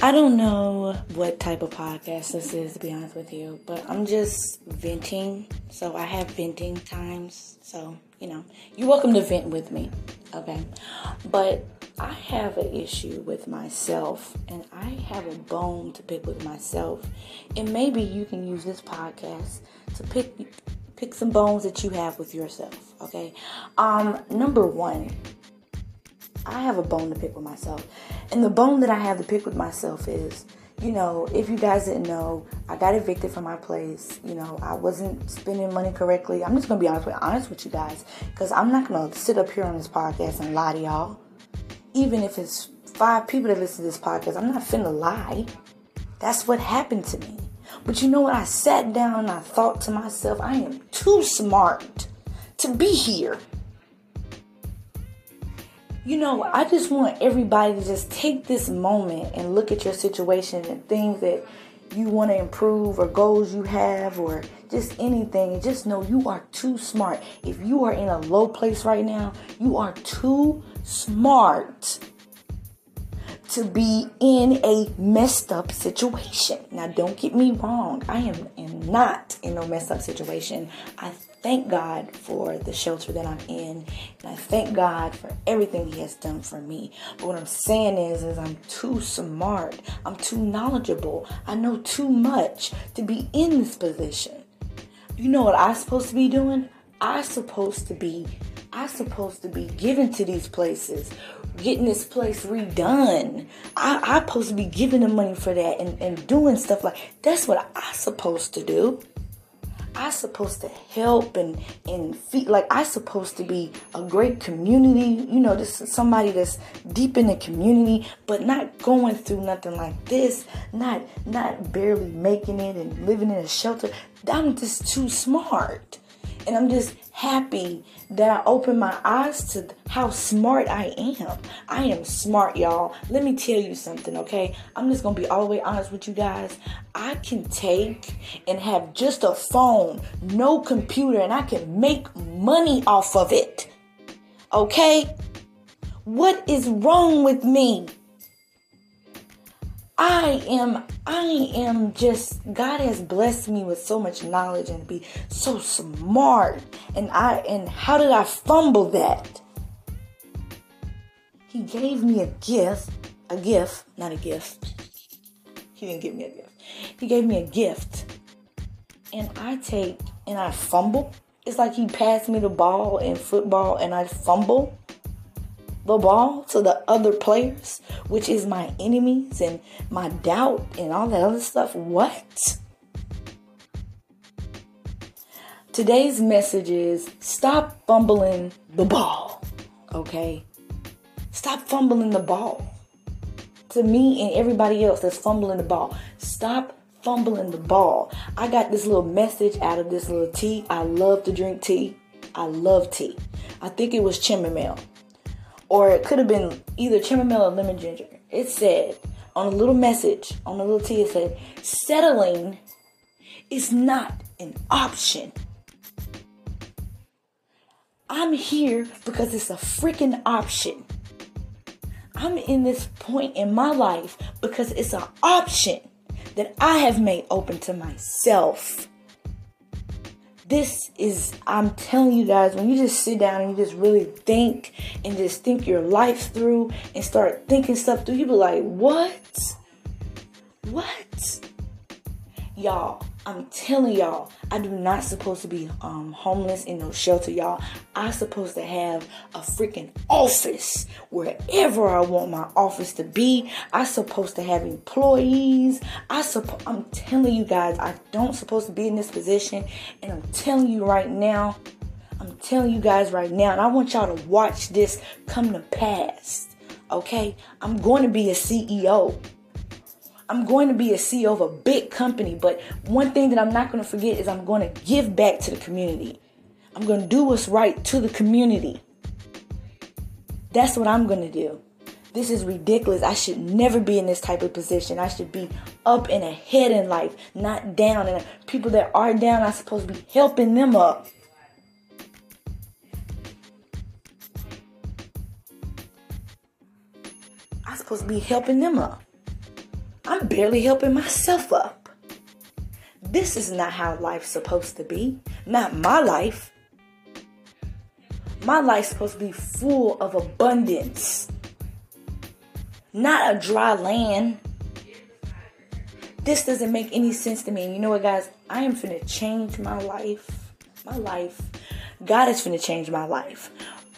I don't know what type of podcast this is, to be honest with you, but I'm just venting. So I have venting times. So, you know, you're welcome to vent with me, okay? But I have an issue with myself, and I have a bone to pick with myself. And maybe you can use this podcast to pick pick some bones that you have with yourself, okay? Um, number one, I have a bone to pick with myself. And the bone that I have to pick with myself is, you know, if you guys didn't know, I got evicted from my place. You know, I wasn't spending money correctly. I'm just gonna be honest with honest with you guys, because I'm not gonna sit up here on this podcast and lie to y'all. Even if it's five people that listen to this podcast, I'm not finna lie. That's what happened to me. But you know what? I sat down and I thought to myself, I am too smart to be here you know, I just want everybody to just take this moment and look at your situation and things that you want to improve or goals you have or just anything and just know you are too smart. If you are in a low place right now, you are too smart to be in a messed up situation. Now, don't get me wrong. I am, am not in no messed up situation. I thank God for the shelter that I'm in, and I thank God for everything He has done for me. But what I'm saying is, is I'm too smart. I'm too knowledgeable. I know too much to be in this position. You know what I'm supposed to be doing? I'm supposed to be I'm supposed to be giving to these places, getting this place redone. I, I'm supposed to be giving the money for that and, and doing stuff like that's what I'm supposed to do. I supposed to help and and feed like I supposed to be a great community, you know, this is somebody that's deep in the community, but not going through nothing like this, not not barely making it and living in a shelter. I'm just too smart. And I'm just happy that I opened my eyes to how smart I am. I am smart, y'all. Let me tell you something, okay? I'm just gonna be all the way honest with you guys. I can take and have just a phone, no computer, and I can make money off of it. Okay? What is wrong with me? I am I am just God has blessed me with so much knowledge and be so smart and I and how did I fumble that? He gave me a gift, a gift, not a gift. He didn't give me a gift. He gave me a gift. And I take and I fumble. It's like he passed me the ball in football and I fumble the ball to the other players, which is my enemies and my doubt and all that other stuff. What? Today's message is stop fumbling the ball. Okay? Stop fumbling the ball. To me and everybody else that's fumbling the ball, stop fumbling the ball. I got this little message out of this little tea. I love to drink tea. I love tea. I think it was chamomile or it could have been either chamomile or lemon ginger. It said on a little message on a little tea, it said, settling is not an option. I'm here because it's a freaking option. I'm in this point in my life because it's an option that I have made open to myself this is i'm telling you guys when you just sit down and you just really think and just think your life through and start thinking stuff through you be like what? What? Y'all I'm telling y'all, I do not supposed to be um, homeless in no shelter, y'all. I supposed to have a freaking office wherever I want my office to be. I supposed to have employees. I supposed I'm telling you guys, I don't supposed to be in this position, and I'm telling you right now, I'm telling you guys right now, and I want y'all to watch this come to pass. Okay, I'm going to be a CEO. I'm going to be a CEO of a big company, but one thing that I'm not going to forget is I'm going to give back to the community. I'm going to do what's right to the community. That's what I'm going to do. This is ridiculous. I should never be in this type of position. I should be up and ahead in life, not down. And people that are down, I'm supposed to be helping them up. I'm supposed to be helping them up. I'm barely helping myself up. This is not how life's supposed to be. Not my life. My life's supposed to be full of abundance, not a dry land. This doesn't make any sense to me. And you know what, guys? I am finna change my life. My life. God is finna change my life.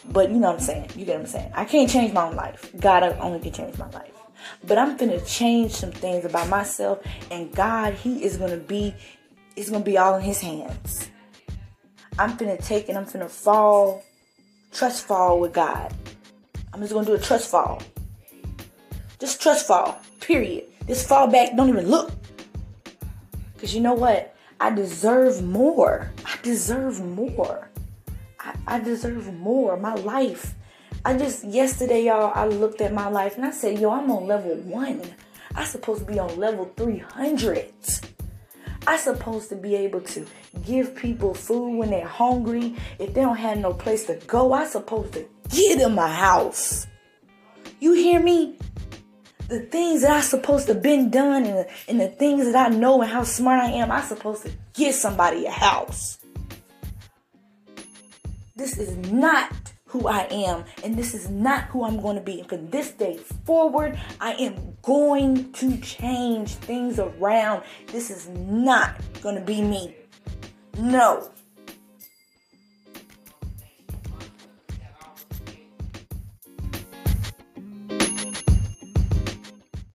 But you know what I'm saying? You get what I'm saying? I can't change my own life. God only can change my life. But I'm finna change some things about myself, and God, He is gonna be, it's gonna be all in His hands. I'm finna take and I'm finna fall, trust fall with God. I'm just gonna do a trust fall. Just trust fall, period. Just fall back, don't even look. Because you know what? I deserve more. I deserve more. I, I deserve more. My life I just yesterday, y'all, I looked at my life and I said, yo, I'm on level one. I supposed to be on level 300. I supposed to be able to give people food when they're hungry. If they don't have no place to go, I supposed to get them a house. You hear me? The things that I supposed to been done and the, and the things that I know and how smart I am, I supposed to get somebody a house. This is not who I am, and this is not who I'm going to be. And from this day forward, I am going to change things around. This is not going to be me. No.